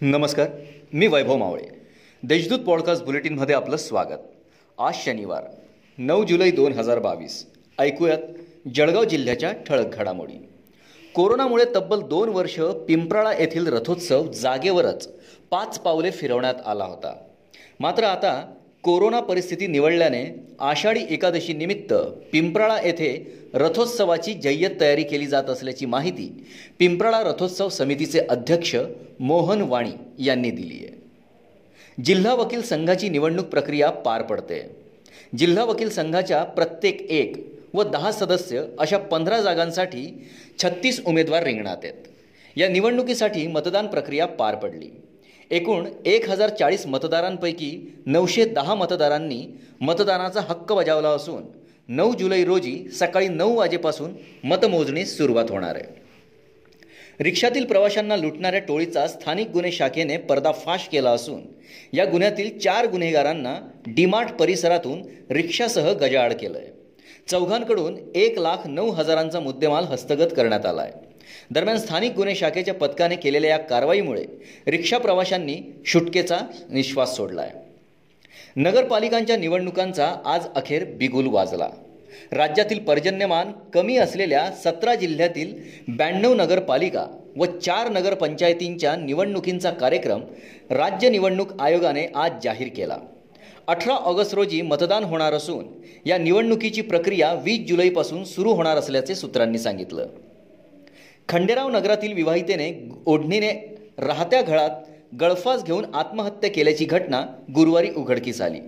नमस्कार मी वैभव मावळे. देशदूत पॉडकास्ट बुलेटिनमध्ये आपलं स्वागत. आज शनिवार नऊ जुलै दोन हजार बावीस. ऐकूयात जळगाव जिल्ह्याच्या ठळक घडामोडी. कोरोनामुळे तब्बल दोन वर्ष पिंपराळा येथील रथोत्सव जागेवरच पाच पावले फिरवण्यात आला होता. मात्र आता कोरोना परिस्थिती निवडल्याने आषाढी एकादशी निमित्त पिंपराळा येथे रथोत्सवाची जय्यत तयारी केली जात असल्याची माहिती पिंपराळा रथोत्सव समितीचे अध्यक्ष मोहन वाणी यांनी दिली आहे. जिल्हा वकील संघाची निवडणूक प्रक्रिया पार पडते. जिल्हा वकील संघाच्या प्रत्येक एक व दहा सदस्य अशा पंधरा जागांसाठी छत्तीस उमेदवार रिंगणात आहेत. या निवडणुकीसाठी मतदान प्रक्रिया पार पडली. एकूण एक हजार चाळीस मतदारांपैकी नऊशे दहा मतदारांनी मतदानाचा हक्क बजावला असून नऊ जुलै रोजी सकाळी नऊ वाजेपासून मतमोजणीस सुरुवात होणार आहे. रिक्षातील प्रवाशांना लुटणाऱ्या टोळीचा स्थानिक गुन्हे शाखेने पर्दाफाश केला असून या गुन्ह्यातील चार गुन्हेगारांना डीमार्ट परिसरातून रिक्षासह गजाआड केलं आहे चौघांकडून एक लाख नऊ हजारांचा मुद्देमाल हस्तगत करण्यात आला आहे दरम्यान स्थानिक गुन्हे शाखेच्या पथकाने केलेल्या या कारवाईमुळे रिक्षा प्रवाशांनी शुटकेचा निश्वास सोडला आहे नगरपालिकांच्या निवडणुकांचा आज अखेर बिगुल वाजला. राज्यातील पर्जन्यमान कमी असलेल्या सतरा जिल्ह्यातील ब्याण्णव नगरपालिका व चार नगरपंचायतींच्या निवडणुकींचा कार्यक्रम राज्य निवडणूक आयोगाने आज जाहीर केला. अठरा ऑगस्ट रोजी मतदान होणार असून या निवडणुकीची प्रक्रिया वीस जुलैपासून सुरू होणार असल्याचे सूत्रांनी सांगितलं. खंडेराव नगरातील विवाहितेने ओढणीने राहत्या घरात गळफास घेऊन आत्महत्या केल्याची घटना गुरुवारी उघडकीस आली.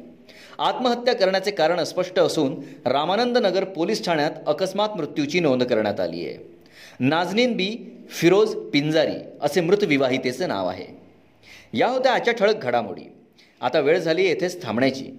आत्महत्या करण्याचे कारण स्पष्ट असून रामानंद नगर पोलीस ठाण्यात अकस्मात मृत्यूची नोंद करण्यात आली आहे. नाजनीन बी. फिरोज पिंजारी असे मृत विवाहितेचे नाव आहे. या होत्या आजच्या ठळक घडामोडी. आता वेळ झाली येथेच थांबण्याची.